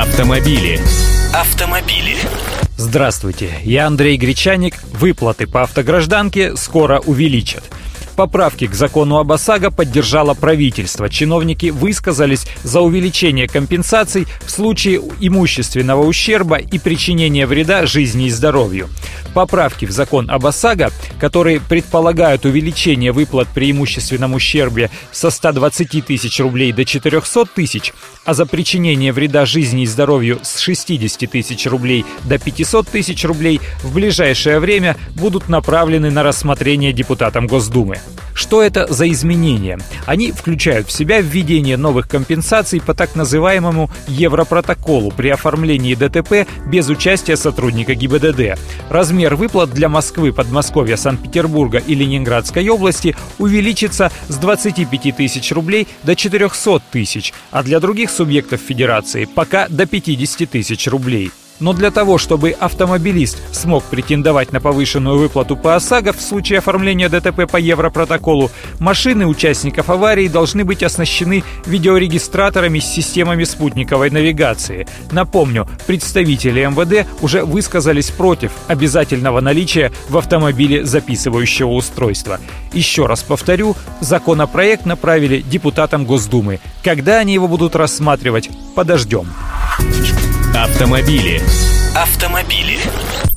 Автомобили. Автомобили. Здравствуйте, я Андрей Гречаник. Выплаты по автогражданке скоро увеличат. Поправки к закону об ОСАГО поддержало правительство. Чиновники высказались за увеличение компенсаций в случае имущественного ущерба и причинения вреда жизни и здоровью. Поправки в закон об ОСАГО, которые предполагают увеличение выплат при имущественном ущербе со 120 тысяч рублей до 400 тысяч, а за причинение вреда жизни и здоровью с 60 тысяч рублей до 500 тысяч рублей в ближайшее время будут направлены на рассмотрение депутатам Госдумы. Что это за изменения? Они включают в себя введение новых компенсаций по так называемому Европротоколу при оформлении ДТП без участия сотрудника ГИБДД. Размер выплат для Москвы, Подмосковья, Санкт-Петербурга и Ленинградской области увеличится с 25 тысяч рублей до 400 тысяч, а для других субъектов Федерации пока до 50 тысяч рублей. Но для того, чтобы автомобилист смог претендовать на повышенную выплату по ОСАГО в случае оформления ДТП по Европротоколу, машины участников аварии должны быть оснащены видеорегистраторами с системами спутниковой навигации. Напомню, представители МВД уже высказались против обязательного наличия в автомобиле записывающего устройства. Еще раз повторю, законопроект направили депутатам Госдумы. Когда они его будут рассматривать, подождем. Автомобили. Автомобили.